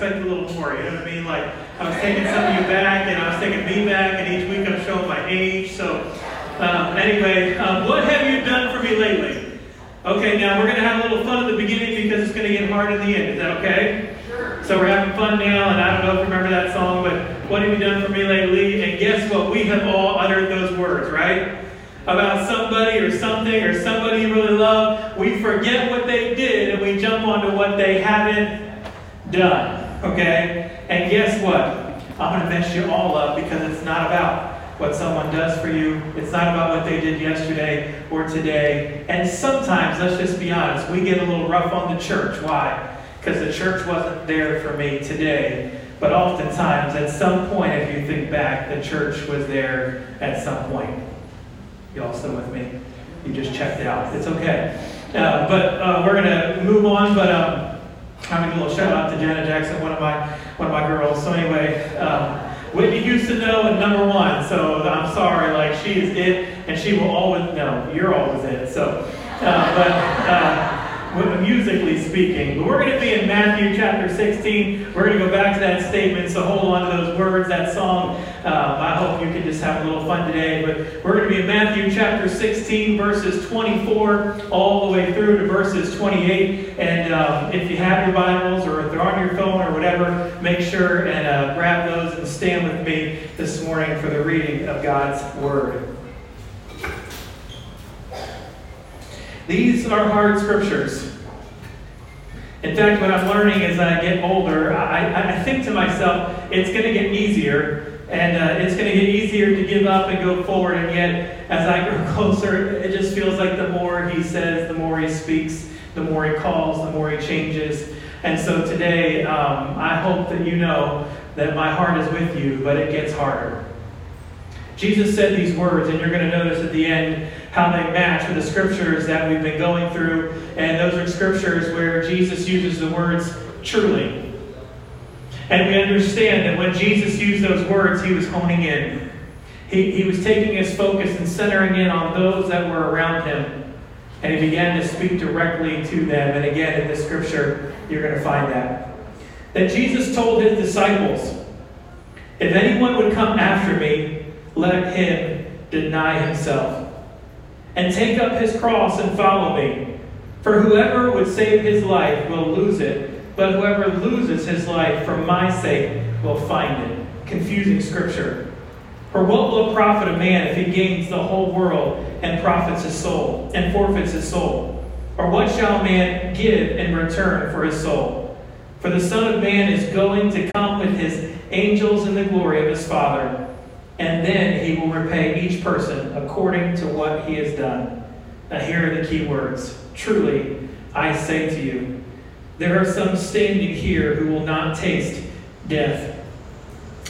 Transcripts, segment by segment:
expect a little more. You know what I mean? Like, I was taking some of you back, and I was taking me back, and each week I'm showing my age. So, um, anyway, um, what have you done for me lately? Okay, now we're going to have a little fun at the beginning because it's going to get hard in the end. Is that okay? Sure. So we're having fun now, and I don't know if you remember that song, but what have you done for me lately? And guess what? We have all uttered those words, right? About somebody or something or somebody you really love. We forget what they did and we jump onto what they haven't done. Okay? And guess what? I'm going to mess you all up because it's not about what someone does for you. It's not about what they did yesterday or today. And sometimes, let's just be honest, we get a little rough on the church. Why? Because the church wasn't there for me today. But oftentimes, at some point, if you think back, the church was there at some point. Y'all still with me? You just checked it out. It's okay. Uh, but uh, we're going to move on. But um, Going to a little shout out to Janet Jackson, one of my one of my girls. So anyway. Um, Whitney Houston, though, and number one. So I'm sorry, like she is it, and she will always no. You're always it. So, uh, but uh, musically speaking, but we're going to be in Matthew chapter 16. We're going to go back to that statement. So hold on to those words, that song. Uh, I hope you can just have a little fun today. But we're going to be in Matthew chapter 16, verses 24 all the way through to verses 28. And um, if you have your Bibles or if they're on your phone or whatever, make sure and uh, grab those and stand with me this morning for the reading of God's Word. These are hard scriptures. In fact, what I'm learning as I get older, I, I think to myself, it's going to get easier and uh, it's going to get easier to give up and go forward. And yet, as I grow closer, it just feels like the more he says, the more he speaks, the more he calls, the more he changes. And so today, um, I hope that you know that my heart is with you, but it gets harder. Jesus said these words, and you're going to notice at the end how they match with the scriptures that we've been going through. And those are scriptures where Jesus uses the words truly. And we understand that when Jesus used those words, he was honing in. He, he was taking his focus and centering in on those that were around him. And he began to speak directly to them. And again, in this scripture, you're going to find that. That Jesus told his disciples, If anyone would come after me, let him deny himself and take up his cross and follow me. For whoever would save his life will lose it but whoever loses his life for my sake will find it. Confusing scripture. For what will it profit a man if he gains the whole world and profits his soul and forfeits his soul? Or what shall man give in return for his soul? For the Son of Man is going to come with his angels in the glory of his Father, and then he will repay each person according to what he has done. Now, here are the key words. Truly, I say to you, there are some standing here who will not taste death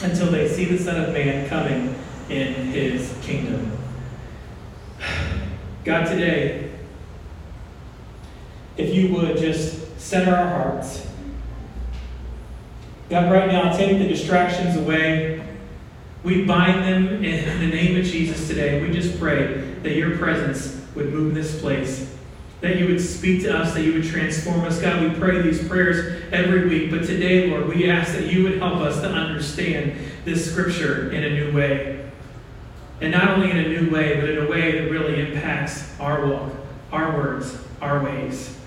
until they see the Son of Man coming in his kingdom. God, today, if you would just center our hearts. God, right now, take the distractions away. We bind them in the name of Jesus today. We just pray that your presence would move this place that you would speak to us, that you would transform us. God, we pray these prayers every week, but today, Lord, we ask that you would help us to understand this scripture in a new way. And not only in a new way, but in a way that really impacts our walk, our words, our ways.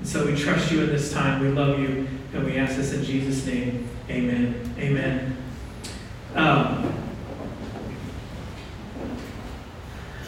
And so we trust you in this time. We love you, and we ask this in Jesus' name. Amen. Amen. Um,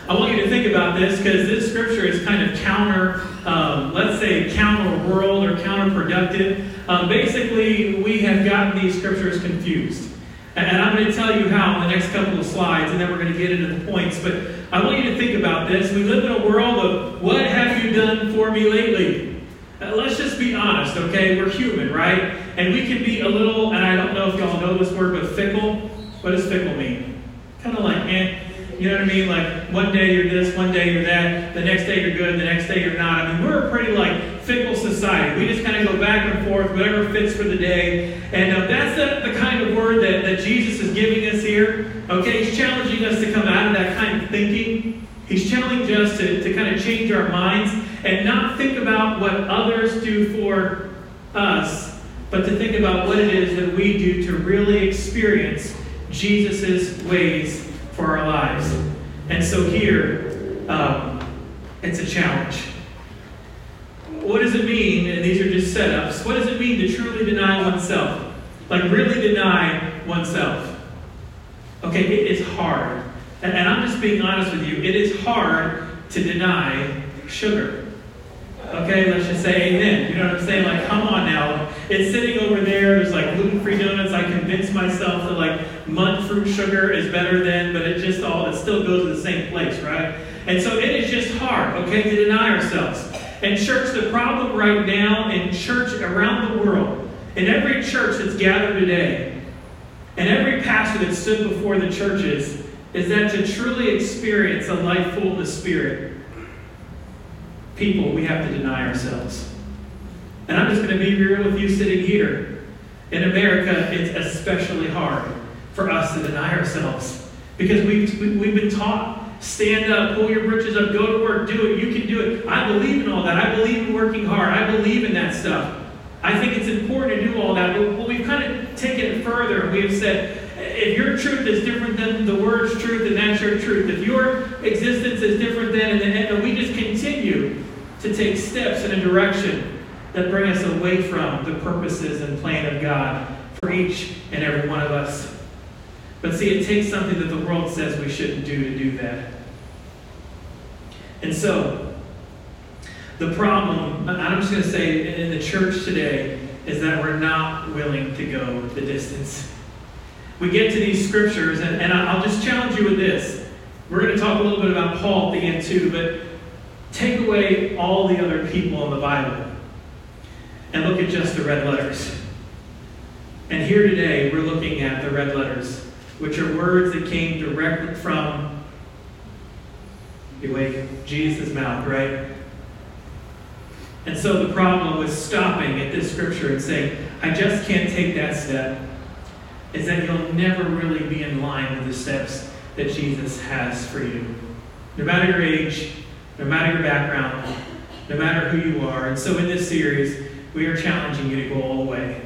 I want you to think about this because this scripture is kind of counter, um, let's say, counter world or counterproductive. Um, basically, we have gotten these scriptures confused. And, I'm going to tell you how in the next couple of slides, and then we're going to get into the points. But I want you to think about this. We live in a world of what have you done for me lately? Uh, let's just be honest, okay? We're human, right? And we can be a little, and I don't know if y'all know this word, but fickle. What does fickle mean? Kind of like, eh you know what I mean? Like one day you're this, one day you're that, the next day you're good, the next day you're not. I mean, we're a pretty like fickle society. We just kind of go back and forth, whatever fits for the day. And uh, that's the, the kind of word that, that Jesus is giving us here. Okay, he's challenging us to come out of that kind of thinking. He's challenging us to, to kind of change our minds and not think about what others do for us, but to think about what it is that we do to really experience Jesus' ways for our lives. And so here, um, it's a challenge. What does it mean, and these are just setups, what does it mean to truly deny oneself? Like, really deny oneself. Okay, it is hard. And, and I'm just being honest with you. It is hard to deny sugar. Okay, let's just say amen. You know what I'm saying? Like, come on now. It's sitting over there. There's like gluten-free donuts. I convinced myself that like monk fruit sugar is better than, but it just all it still goes to the same place, right? And so it is just hard, okay, to deny ourselves. And church, the problem right now in church around the world, in every church that's gathered today, and every pastor that stood before the churches, is that to truly experience a life full of the Spirit, people, we have to deny ourselves. And I'm just going to be real with you sitting here. In America, it's especially hard for us to deny ourselves because we've, we've been taught stand up, pull your britches up, go to work, do it. You can do it. I believe in all that. I believe in working hard. I believe in that stuff. I think it's important to do all that. But we've kind of taken it further. We have said, if your truth is different than the word's truth, then that's your truth. If your existence is different than, and, and we just continue to take steps in a direction that bring us away from the purposes and plan of God for each and every one of us. But see, it takes something that the world says we shouldn't do to do that. And so, the problem, I'm just going to say, in the church today, is that we're not willing to go the distance. We get to these scriptures, and, and I'll just challenge you with this. We're going to talk a little bit about Paul at the end, too, but take away all the other people in the Bible and look at just the red letters. And here today, we're looking at the red letters which are words that came directly from Jesus' mouth, right? And so the problem with stopping at this scripture and saying, I just can't take that step, is that you'll never really be in line with the steps that Jesus has for you. No matter your age, no matter your background, no matter who you are. And so in this series, we are challenging you to go all the way.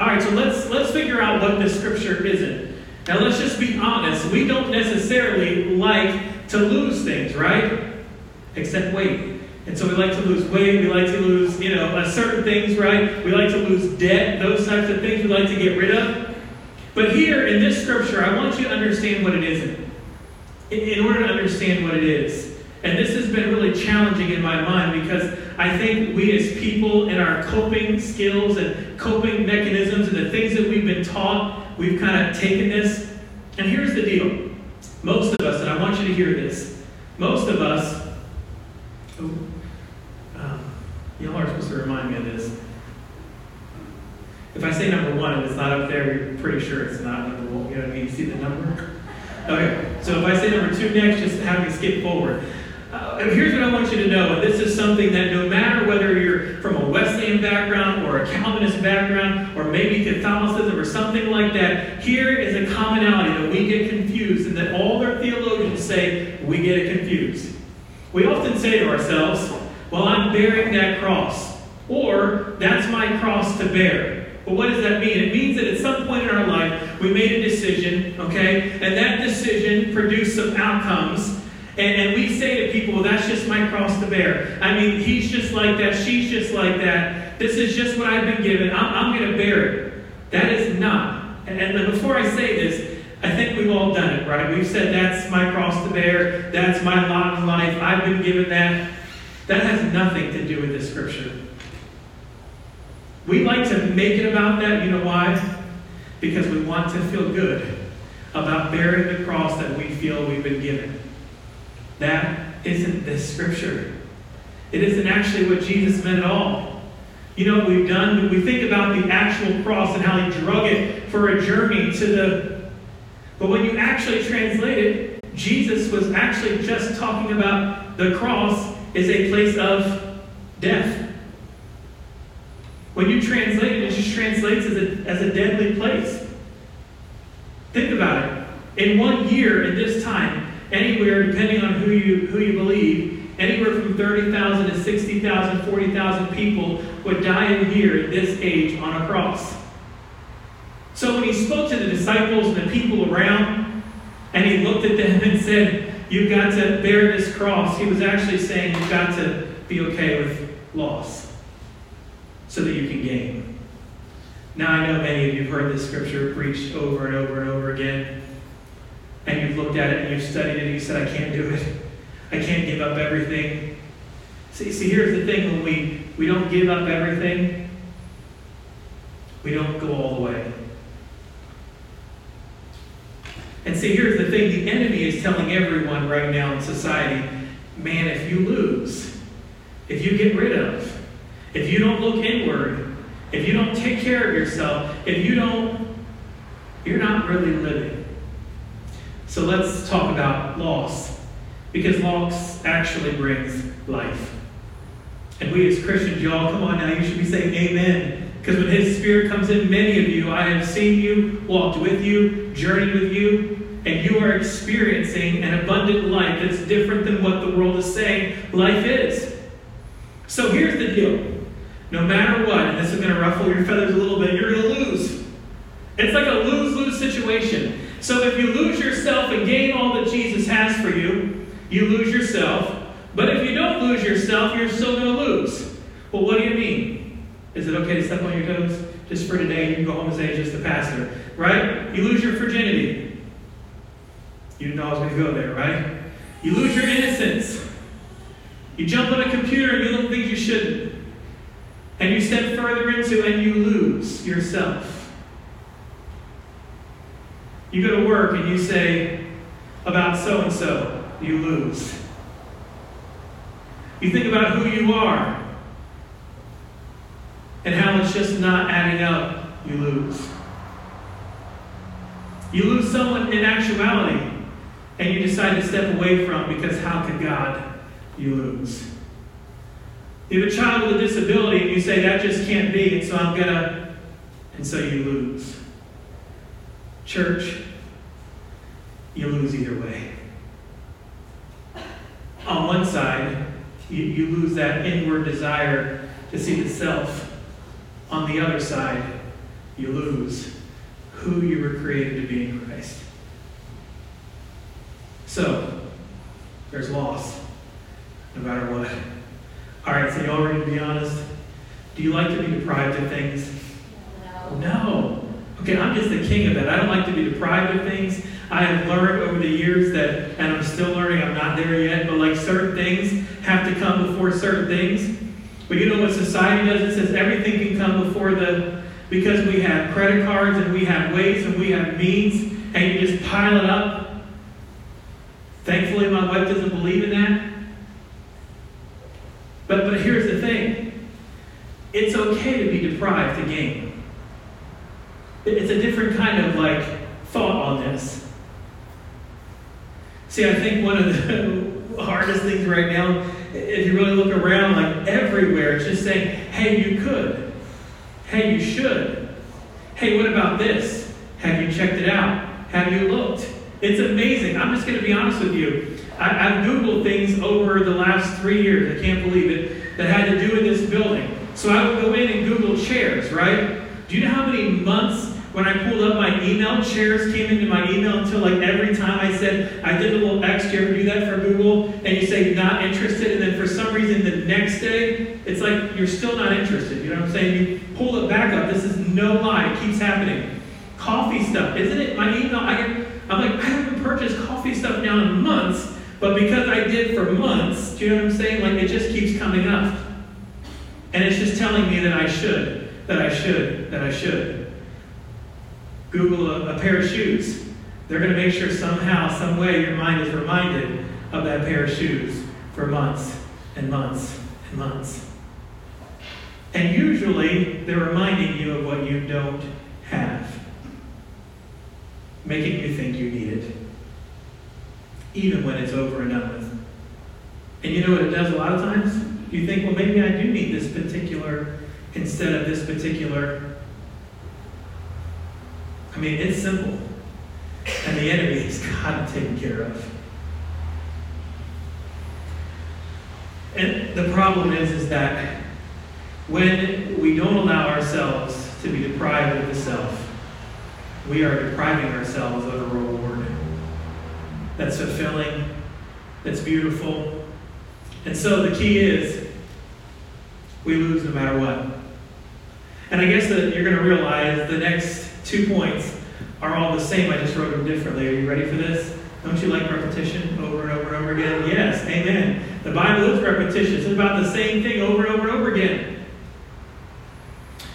All right, so let's let's figure out what this scripture isn't. Now, let's just be honest. We don't necessarily like to lose things, right? Except weight. And so we like to lose weight. We like to lose, you know, uh, certain things, right? We like to lose debt, those types of things we like to get rid of. But here in this scripture, I want you to understand what it isn't. In order to understand what it is. And this has been really challenging in my mind because I think we as people and our coping skills and coping mechanisms and the things that been taught we've kind of taken this, and here's the deal. Most of us, and I want you to hear this, most of us, oh, um, y'all are supposed to remind me of this. If I say number one and it's not up there, you're pretty sure it's not number one. You know what I mean? You see the number? Okay, so if I say number two next, just have me skip forward. Uh, here's what I want you to know, and this is something that no matter whether you're from a Wesleyan background or a Calvinist background or maybe Catholicism or something like that, here is a commonality that we get confused and that all their theologians say we get it confused. We often say to ourselves, well, I'm bearing that cross, or that's my cross to bear. But what does that mean? It means that at some point in our life, we made a decision, okay, and that decision produced some outcomes and, and we say to people, well, that's just my cross to bear. I mean, he's just like that, she's just like that. This is just what I've been given. I'm, I'm going to bear it. That is not. And, and before I say this, I think we've all done it, right? We've said, that's my cross to bear. That's my lot in life. I've been given that. That has nothing to do with this scripture. We like to make it about that. You know why? Because we want to feel good about bearing the cross that we feel we've been given. That isn't this scripture. It isn't actually what Jesus meant at all. You know what we've done? We think about the actual cross and how he drug it for a journey to the. But when you actually translate it, Jesus was actually just talking about the cross is a place of death. When you translate it, it just translates as a, as a deadly place. Think about it. In one year, at this time, anywhere, depending on who you, who you believe, anywhere from 30,000 to 60,000, 40,000 people would die a year at this age on a cross. So when he spoke to the disciples and the people around, and he looked at them and said, You've got to bear this cross, he was actually saying, You've got to be okay with loss so that you can gain. Now, I know many of you have heard this scripture preached over and over and over again, and you've looked at it and you've studied it and you said, I can't do it. I can't give up everything. See, see, here's the thing when we, we don't give up everything, we don't go all the way. And see, here's the thing the enemy is telling everyone right now in society man, if you lose, if you get rid of, if you don't look inward, if you don't take care of yourself, if you don't, you're not really living. So let's talk about loss. Because loss actually brings life. And we as Christians, y'all, come on now, you should be saying amen. Because when His Spirit comes in, many of you, I have seen you, walked with you, journeyed with you, and you are experiencing an abundant life that's different than what the world is saying life is. So here's the deal. No matter what, and this is going to ruffle your feathers a little bit, you're going to lose. It's like a lose lose situation. So if you lose yourself and gain all that Jesus has for you, you lose yourself. But if you don't lose yourself, you're still going to lose. Well, what do you mean? Is it okay to step on your toes? Just for today, you can go home and say just the pastor. Right? You lose your virginity. You didn't know I was going to go there, right? You lose your innocence. You jump on a computer and you look things you shouldn't. And you step further into and you lose yourself. You go to work and you say about so and so, you lose. You think about who you are and how it's just not adding up, you lose. You lose someone in actuality and you decide to step away from because how could God? You lose. You have a child with a disability and you say that just can't be, and so I'm to, and so you lose. Church, you lose either way. On one side, you, you lose that inward desire to see the self. On the other side, you lose who you were created to be in Christ. So, there's loss, no matter what. All right, so y'all ready to be honest? Do you like to be deprived of things? No. No. Okay, I'm just the king of that. I don't like to be deprived of things. I have learned over the years that, and I'm still learning, I'm not there yet, but like certain things have to come before certain things. But you know what society does? It says everything can come before the, because we have credit cards and we have ways and we have means, and you just pile it up. Thankfully, my wife doesn't believe in that. But, but here's the thing it's okay to be deprived to gain. It's a different kind of like thought on this. See, I think one of the hardest things right now, if you really look around, like everywhere, it's just saying, hey, you could. Hey, you should. Hey, what about this? Have you checked it out? Have you looked? It's amazing. I'm just going to be honest with you. I, have Googled things over the last three years, I can't believe it, that had to do with this building. So I would go in and Google chairs, right? Do you know how many months when I pulled up my email, chairs came into my email until like every time I said I did a little X. Do you ever do that for Google? And you say not interested, and then for some reason the next day it's like you're still not interested. You know what I'm saying? You pull it back up. This is no lie. It keeps happening. Coffee stuff, isn't it? My email. I get. I'm like I haven't purchased coffee stuff now in months, but because I did for months, do you know what I'm saying? Like it just keeps coming up, and it's just telling me that I should, that I should, that I should. Google a, a pair of shoes. They're going to make sure somehow, some way, your mind is reminded of that pair of shoes for months and months and months. And usually, they're reminding you of what you don't have, making you think you need it, even when it's over and done with. And you know what it does a lot of times? You think, well, maybe I do need this particular instead of this particular I mean, it's simple. And the enemy is God taken care of. And the problem is, is that when we don't allow ourselves to be deprived of the self, we are depriving ourselves of a reward that's fulfilling, that's beautiful. And so the key is we lose no matter what. And I guess that you're going to realize the next two points are all the same. I just wrote them differently. Are you ready for this? Don't you like repetition over and over and over again? Yes, amen. The Bible is repetition. It's about the same thing over and over and over again.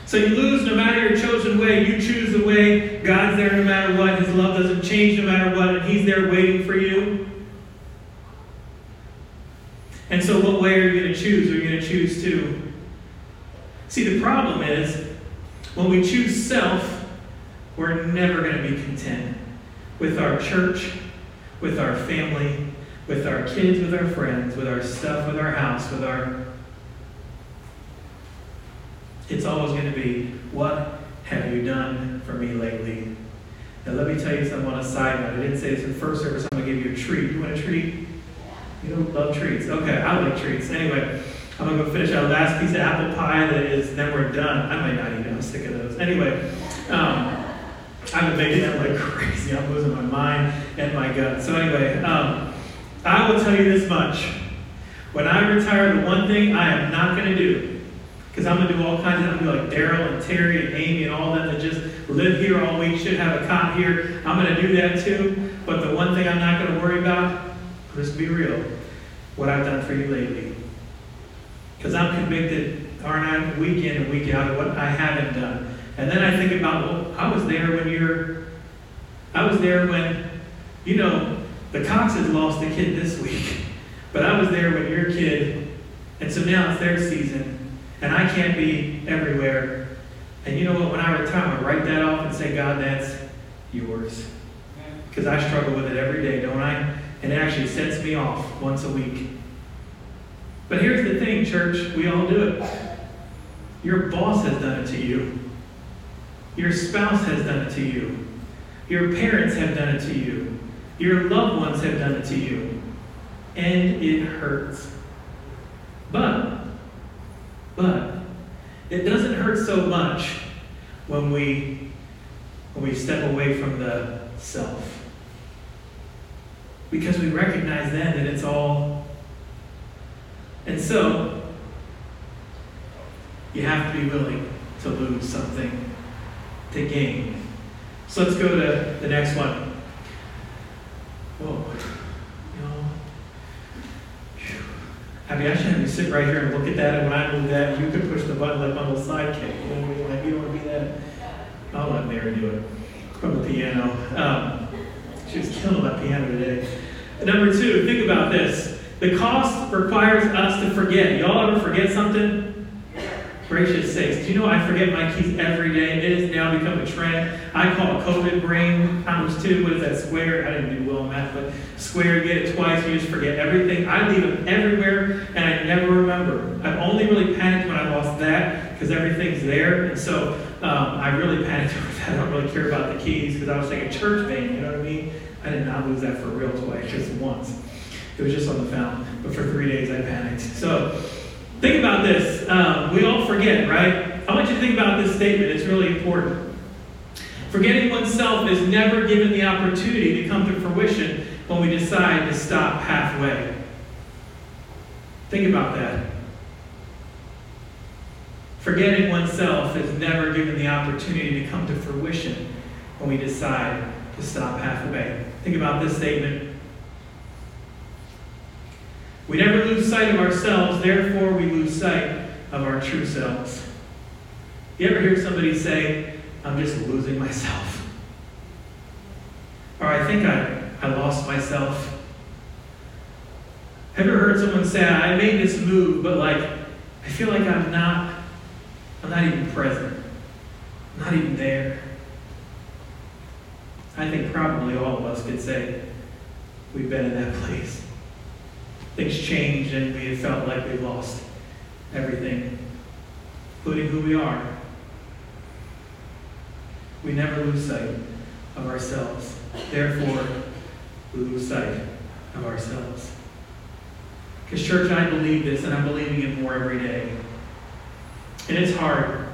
So you lose no matter your chosen way. You choose the way. God's there no matter what. His love doesn't change no matter what. And He's there waiting for you. And so, what way are you going to choose? Are you going to choose to? See, the problem is when we choose self, we're never going to be content with our church, with our family, with our kids, with our friends, with our stuff, with our house, with our. It's always going to be, what have you done for me lately? Now, let me tell you something on a side note. I didn't say this in the first service. I'm going to give you a treat. You want a treat? You don't love treats? Okay, I like treats. Anyway, I'm going to go finish our last piece of apple pie that is, then we're done. I might not eat it. I'm sick of those. Anyway, um, Been making them like crazy. I'm losing my mind and my gut. So, anyway, um, I will tell you this much. When I retire, the one thing I am not going to do, because I'm going to do all kinds of, I'm going to be like Daryl and Terry and Amy and all them that just live here all week, should have a cot here. I'm going to do that too. But the one thing I'm not going to worry about, let's be real, what I've done for you lately. Because I'm convicted, aren't I, week in and week out of what I haven't done. And then I think about, well, I was there when you're, I was there when, you know, the Coxes lost a kid this week. But I was there when your kid, and so now it's their season, and I can't be everywhere. And you know what? When I retire, to write that off and say, God, that's yours. Because I struggle with it every day, don't I? And it actually sets me off once a week. But here's the thing, church, we all do it. Your boss has done it to you. Your spouse has done it to you. Your parents have done it to you. Your loved ones have done it to you and it hurts. But, but, it doesn't hurt so much when we when we step away from the self. Because we recognize then that it's all. And so, you have to be willing to lose something to gain. So let's go to the next one. Whoa. Y'all. I mean, I should have you sit right here and look at that, and when I move that, you could push the button like on the sidekick. You know what I mean? Like, you don't want to be that. I'll let Mary do it from the piano. Um, she was killing that piano today. Number two, think about this. The cost requires us to forget. Y'all ever forget something? Gracious sakes. Do you know I forget my keys every day? It has now become a trend. I call it COVID brain times two. What is that, square? I didn't do well in math, but square, get it twice, you just forget everything. I leave them everywhere, and I never remember. I've only really panicked when I lost that, because everything's there. And so um, I really panicked over that. I don't really care about the keys, because I was like a church van, you know what I mean? I did not lose that for real twice, just once. It was just on the fountain. But for three days, I panicked. So Think about this. Um, we all forget, right? I want you to think about this statement. It's really important. Forgetting oneself is never given the opportunity to come to fruition when we decide to stop halfway. Think about that. Forgetting oneself is never given the opportunity to come to fruition when we decide to stop halfway. Think about this statement. We never lose sight of ourselves, therefore, we lose sight of our true selves. You ever hear somebody say, I'm just losing myself? Or I think I, I lost myself. Have you ever heard someone say, I made this move, but like, I feel like I'm not, I'm not even present. I'm not even there. I think probably all of us could say we've been in that place things changed and we felt like we lost everything, including who we are. We never lose sight of ourselves. Therefore, we lose sight of ourselves. Because, church, I believe this, and I'm believing it more every day. And it's hard.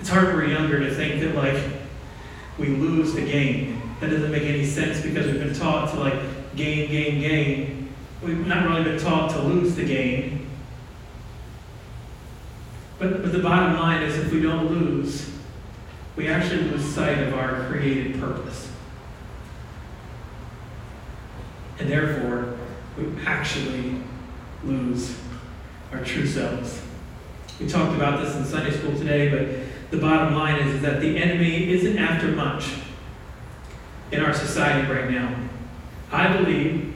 It's hard for a younger to think that, like, we lose the game. That doesn't make any sense because we've been taught to, like, gain, gain, gain. We've not really been taught to lose the game. But, but the bottom line is if we don't lose, we actually lose sight of our created purpose. And therefore, we actually lose our true selves. We talked about this in Sunday school today, but the bottom line is, is that the enemy isn't after much in our society right now. I believe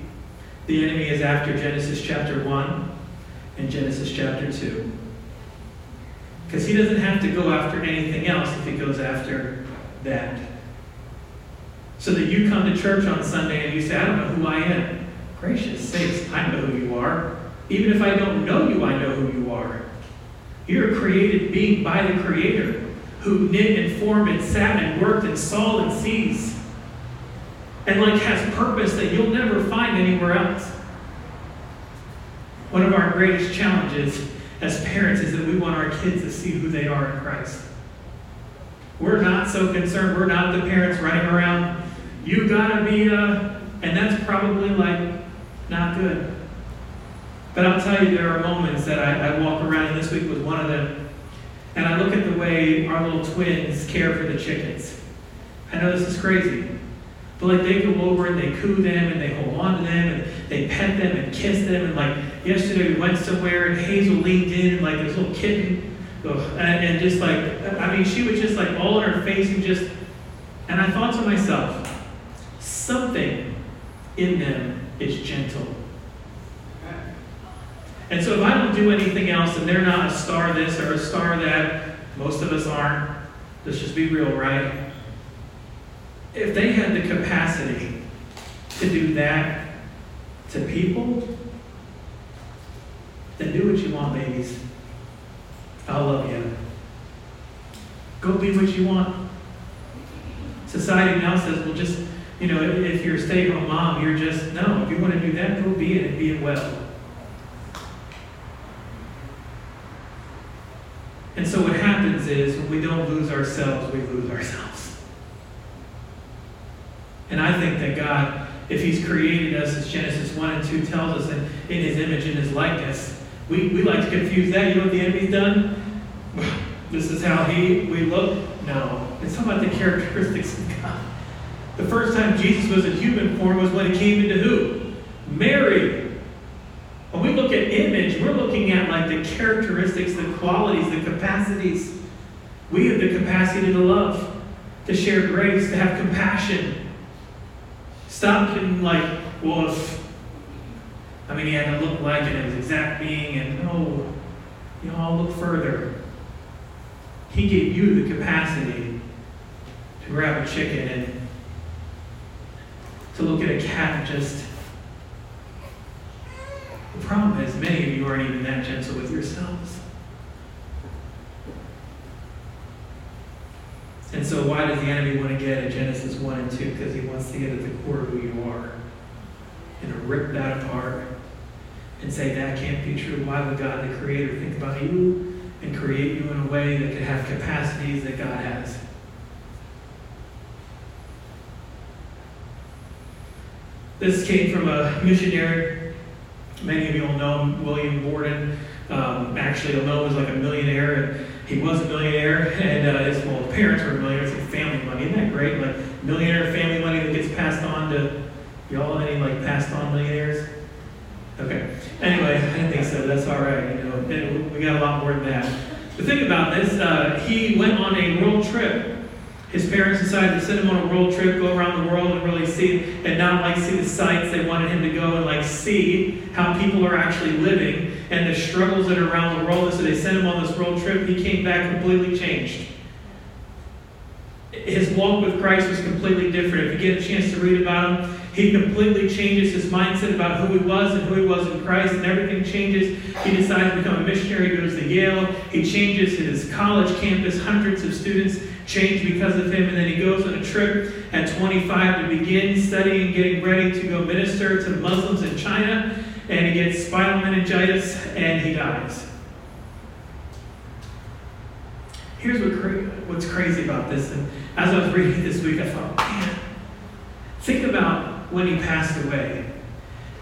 the enemy is after Genesis chapter 1 and Genesis chapter 2. Because he doesn't have to go after anything else if he goes after that. So that you come to church on Sunday and you say, I don't know who I am. Gracious sakes, I know who you are. Even if I don't know you, I know who you are. You're a created being by the Creator who knit and formed and sat and worked and saw and sees. And like has purpose that you'll never find anywhere else. One of our greatest challenges as parents is that we want our kids to see who they are in Christ. We're not so concerned. We're not the parents running around, you gotta be a, and that's probably like not good. But I'll tell you, there are moments that I, I walk around, and this week was one of them, and I look at the way our little twins care for the chickens. I know this is crazy. But like they go over and they coo them and they hold on to them and they pet them and kiss them. And like yesterday we went somewhere and Hazel leaned in and like this little kitten. And, and just like, I mean, she was just like all in her face and just, and I thought to myself, something in them is gentle. And so if I don't do anything else and they're not a star this or a star that, most of us aren't, let's just be real, right? If they had the capacity to do that to people, then do what you want, babies. I'll love you. Go be what you want. Society now says, well, just, you know, if you're a stay at home mom, you're just, no, if you want to do that, go be it and be it well. And so what happens is when we don't lose ourselves, we lose ourselves. And I think that God, if He's created us, as Genesis 1 and 2 tells us, in, in His image and His likeness, we, we like to confuse that. You know what the enemy's done? This is how He we look. No. It's about the characteristics of God. The first time Jesus was in human form was when He came into who? Mary. When we look at image, we're looking at like the characteristics, the qualities, the capacities. We have the capacity to love, to share grace, to have compassion, Getting like, if, I mean, he had to look like it, his exact being, and no, you know, I'll look further. He gave you the capacity to grab a chicken and to look at a cat just. The problem is, many of you aren't even that gentle with yourselves. And so, why does the enemy want to get at Genesis 1 and 2? Because he wants to get at the core of who you are and to rip that apart and say that can't be true. Why would God, the Creator, think about you and create you in a way that could have capacities that God has? This came from a missionary. Many of you will know him, William Borden. Um, actually, you'll know him as like a millionaire he was a millionaire, and uh, his well, parents were millionaires, like family money. Isn't that great? Like millionaire family money that gets passed on to y'all. Any like passed on millionaires? Okay. Anyway, I think so. That's all right. You know, we got a lot more than that. The thing about this, uh, he went on a world trip. His parents decided to send him on a world trip, go around the world and really see, and not like see the sights. They wanted him to go and like see how people are actually living and the struggles that are around the world. And so they sent him on this world trip. He came back completely changed. His walk with Christ was completely different. If you get a chance to read about him, he completely changes his mindset about who he was and who he was in Christ, and everything changes. He decides to become a missionary, goes to Yale. He changes his college campus. Hundreds of students change because of him, and then he goes on a trip at 25 to begin studying, getting ready to go minister to Muslims in China. and he gets spinal meningitis, and he dies. Here's what cra- what's crazy about this, and as I was reading this week, I thought, man, think about when he passed away.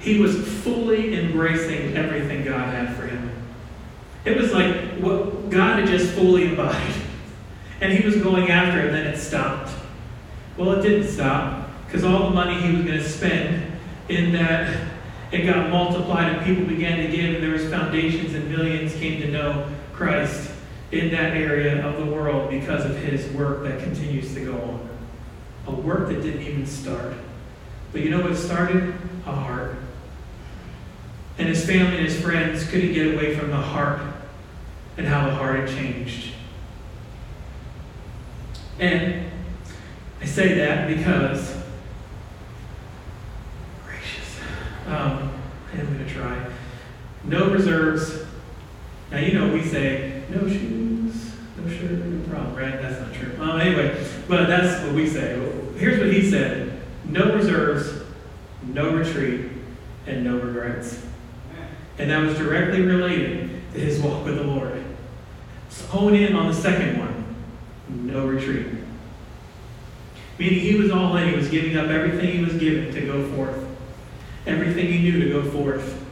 He was fully embracing everything God had for him. It was like what God had just fully embodied. And he was going after it, and then it stopped. Well, it didn't stop, because all the money he was going to spend in that, it got multiplied, and people began to give, and there was foundations, and millions came to know Christ in that area of the world because of his work that continues to go on. A work that didn't even start. But you know what started? A heart. And his family and his friends couldn't get away from the heart and how the heart had changed. And I say that because, gracious, um, I'm going to try. No reserves. Now, you know, we say, no shoes, no shirt, no problem, right? That's not true. Um, anyway, but that's what we say. Here's what he said no reserves, no retreat, and no regrets. And that was directly related to his walk with the Lord. So hone in on the second one no retreat. Meaning he was all in, he was giving up everything he was given to go forth, everything he knew to go forth.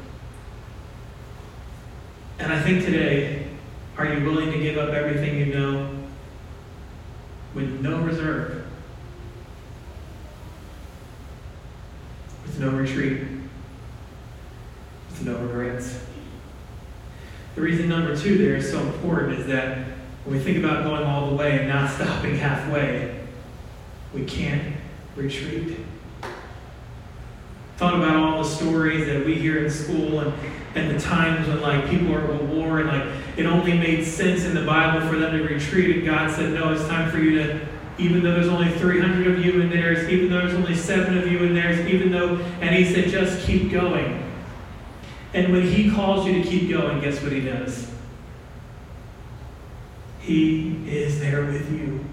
And I think today, are you willing to give up everything you know with no reserve? With no retreat? With no regrets? The reason number two there is so important is that when we think about going all the way and not stopping halfway, we can't retreat. Thought about all the stories that we hear in school and, and the times when like people are at war and like it only made sense in the Bible for them to retreat and God said, No, it's time for you to even though there's only 300 of you in theirs, even though there's only seven of you in theirs, even though, and he said, just keep going. And when he calls you to keep going, guess what he does? He is there with you.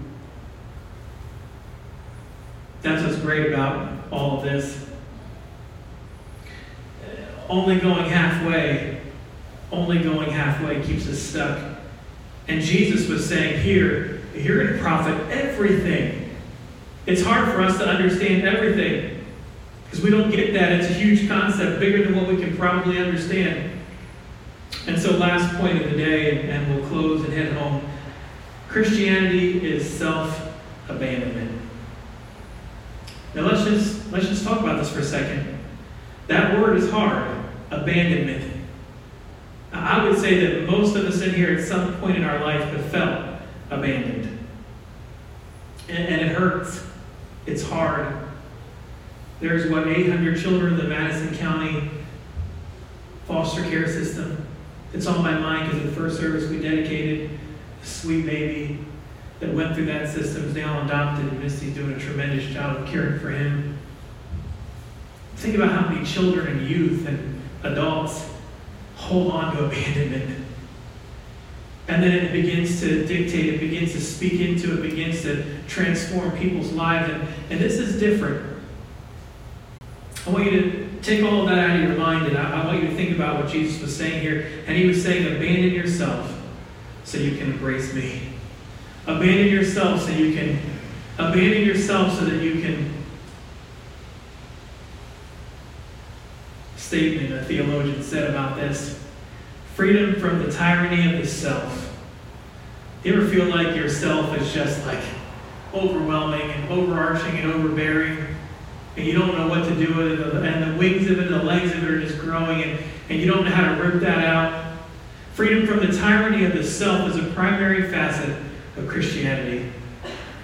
That's what's great about all of this. Only going halfway, only going halfway keeps us stuck. And Jesus was saying, Here, you're going to profit everything. It's hard for us to understand everything because we don't get that. It's a huge concept, bigger than what we can probably understand. And so, last point of the day, and we'll close and head home. Christianity is self abandonment. Now let's just let's just talk about this for a second. That word is hard, abandonment. I would say that most of us in here at some point in our life have felt abandoned. And, and it hurts. It's hard. There's what 800 children in the Madison County foster care system. It's on my mind because the first service we dedicated sweet baby that went through that system is now adopted, and Misty's doing a tremendous job of caring for him. Think about how many children and youth and adults hold on to abandonment. And then it begins to dictate, it begins to speak into, it begins to transform people's lives. And, and this is different. I want you to take all of that out of your mind, and I, I want you to think about what Jesus was saying here. And he was saying, abandon yourself so you can embrace me. Abandon yourself so you can abandon yourself so that you can statement a theologian said about this. Freedom from the tyranny of the self. You ever feel like yourself is just like overwhelming and overarching and overbearing? And you don't know what to do with it, and the wings of it the legs of it are just growing, and, and you don't know how to rip that out. Freedom from the tyranny of the self is a primary facet of Christianity.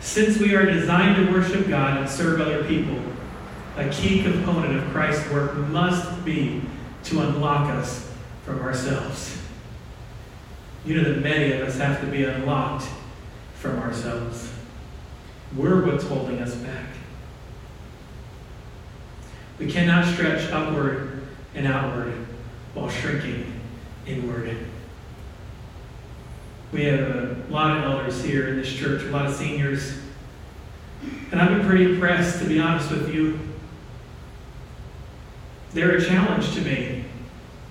Since we are designed to worship God and serve other people, a key component of Christ's work must be to unlock us from ourselves. You know that many of us have to be unlocked from ourselves. We're what's holding us back. We cannot stretch upward and outward while shrinking inward. We have a lot of elders here in this church, a lot of seniors. And I've been pretty impressed, to be honest with you. They're a challenge to me.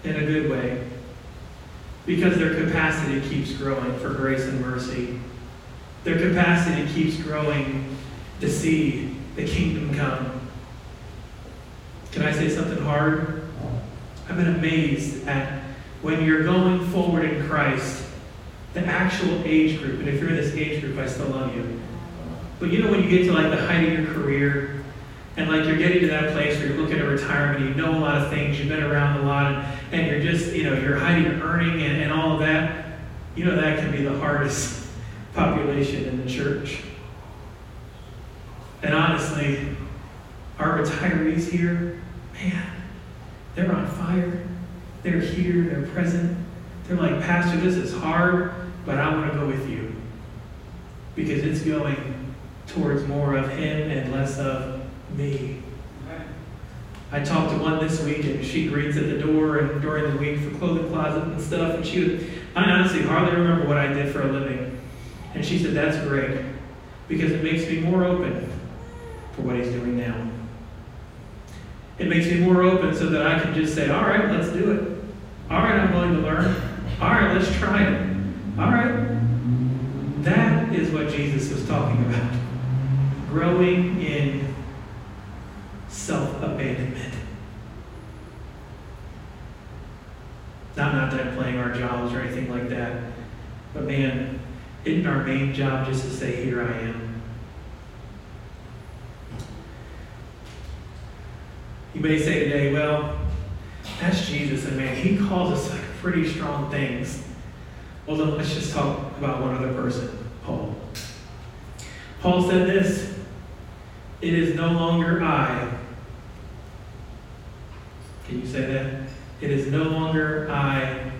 in a good way because their capacity keeps growing for grace and mercy. Their capacity keeps growing to see the kingdom come. Can I say something hard? I've been amazed at when you're going forward in Christ, the actual age group, and if you're in this age group, I still love you. But you know when you get to like the height of your career, and like you're getting to that place where you're looking at retirement, you know a lot of things, you've been around a lot, and, you're just, you know, you're hiding your earning and, and all of that, you know that can be the hardest population in the church. And honestly, our retirees here, man, they're on fire. They're here, they're present. They're like, Pastor, this is hard, but I want to go with you. Because it's going towards more of Him and less of me. I talked to one this week, and she greets at the door and during the week for clothing closet and stuff. And she I honestly hardly remember what I did for a living. And she said, That's great because it makes me more open for what he's doing now. It makes me more open so that I can just say, all right, let's do it. All right, I'm willing to learn. All right, let's try it. All right. That is what Jesus was talking about. Growing in self abandonment. Not, not that playing our jobs or anything like that, but man, isn't our main job just to say, Here I am? You may say today, well, that's Jesus, and man, he calls us like pretty strong things. Let's just talk about one other person, Paul. Paul said this It is no longer I. Can you say that? It is no longer I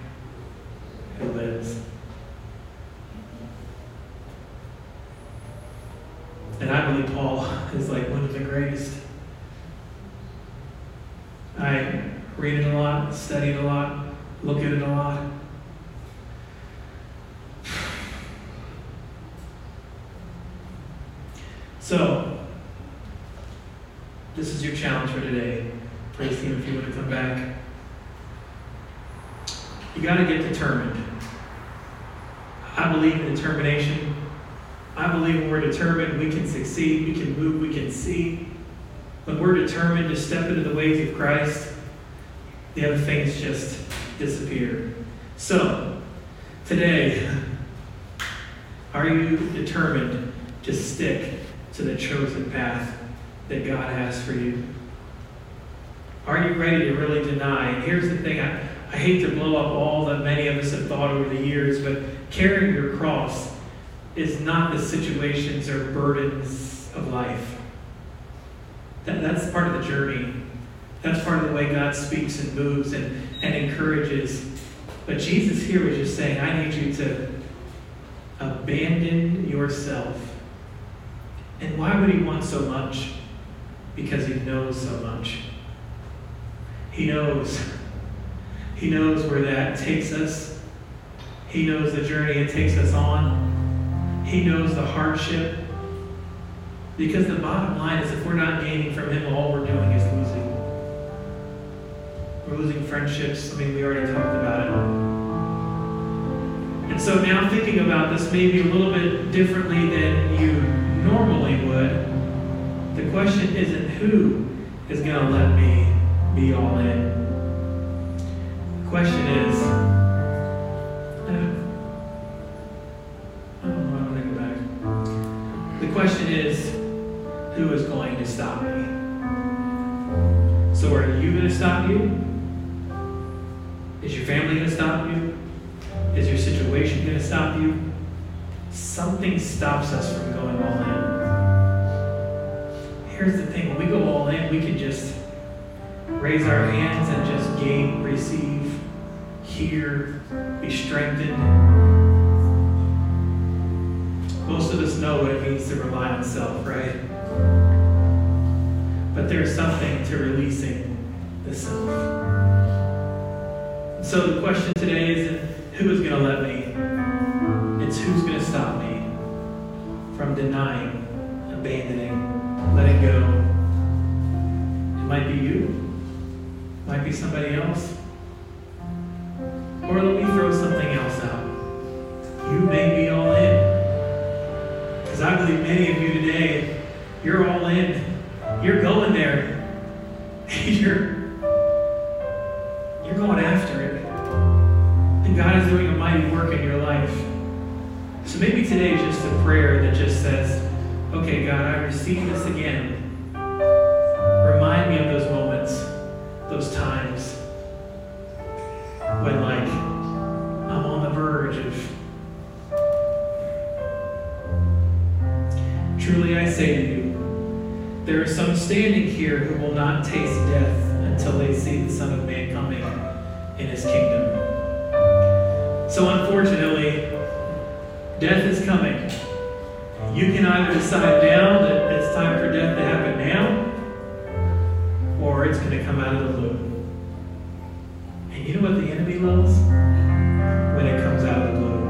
who lives. And I believe Paul is like one of the greatest. I read it a lot, study it a lot, look at it a lot. So, this is your challenge for today. Praise team, if you want to come back. You got to get determined. I believe in determination. I believe when we're determined, we can succeed, we can move, we can see. When we're determined to step into the ways of Christ, the other things just disappear. So, today, are you determined to stick to the chosen path that God has for you? Are you ready to really deny? Here's the thing I, I hate to blow up all that many of us have thought over the years, but carrying your cross is not the situations or burdens of life. That, that's part of the journey. That's part of the way God speaks and moves and, and encourages. But Jesus here was just saying, I need you to abandon yourself. And why would he want so much? Because he knows so much. He knows. He knows where that takes us. He knows the journey it takes us on. He knows the hardship. Because the bottom line is if we're not gaining from Him, all we're doing is losing. We're losing friendships. I mean, we already talked about it. And so now thinking about this maybe a little bit differently than you normally would, the question isn't who is going to let me be all in. The question is, uh, oh, I'm going to go back. The question is, who is going to stop me? So are you going to stop you? Is your family going to stop you? Is your situation going to stop you? Something stops us from going all in. Here's the thing when we go all in, we can just raise our hands and just gain, receive, hear, be strengthened. Most of us know what it means to rely on self, right? But there's something to releasing the self. So the question today isn't who is going to let me, it's who's going to stop me from denying, abandoning, letting go. It might be you, it might be somebody else. Or let me throw something else out. You may be all in. Because I believe many of you today, you're all in. Receive this again. Remind me of those moments, those times when, like, I'm on the verge of. Truly, I say to you, there are some standing here who will not taste death until they see the Son of Man coming in his kingdom. So, unfortunately, death is coming. You can either decide now that it's time for death to happen now, or it's going to come out of the blue. And you know what the enemy loves? When it comes out of the blue.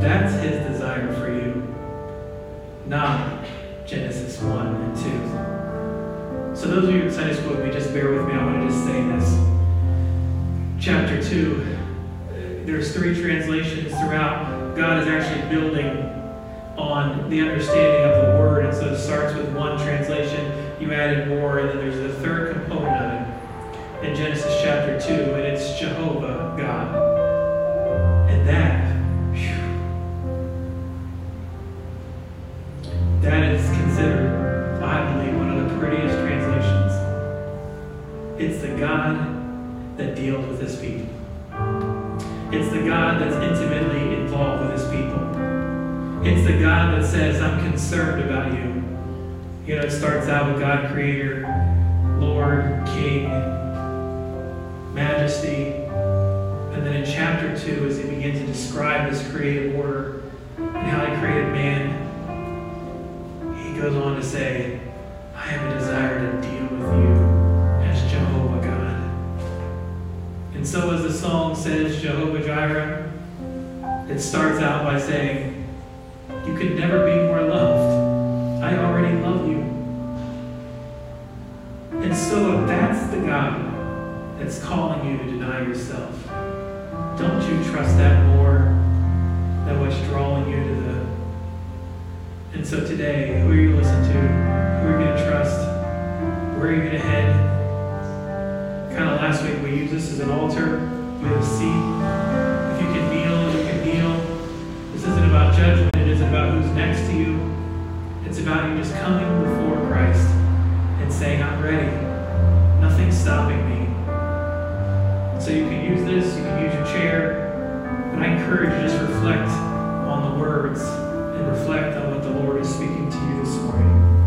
That's his desire for you, not Genesis 1 and 2. So, those of you in Sunday school with me, just bear with me. I want to just say this. Chapter 2, there's three translations throughout. God is actually building on the understanding of the word. And so it starts with one translation, you added more, and then there's the third component of it in Genesis chapter 2, and it's Jehovah God. And that, whew, that is considered, I believe, one of the prettiest translations. It's the God that deals with his people. It's the God that says, I'm concerned about you. You know, it starts out with God, Creator, Lord, King, Majesty. And then in chapter 2, as he begins to describe this creative order and how he created man, he goes on to say, I have a desire to deal with you as Jehovah God. And so, as the song says, Jehovah Jireh, it starts out by saying, You could never be more loved. I already love you. And so, if that's the God that's calling you to deny yourself, don't you trust that more than what's drawing you to the. And so today, who are you listening to? Who are you going to trust? Where are you going to head? Kind of last week, we used this as an altar. We have a seat. If you can This isn't about judgment, it isn't about who's next to you. It's about you just coming before Christ and saying, I'm ready. Nothing's stopping me. So you can use this, you can use your chair, but I encourage you to just reflect on the words and reflect on what the Lord is speaking to you this morning.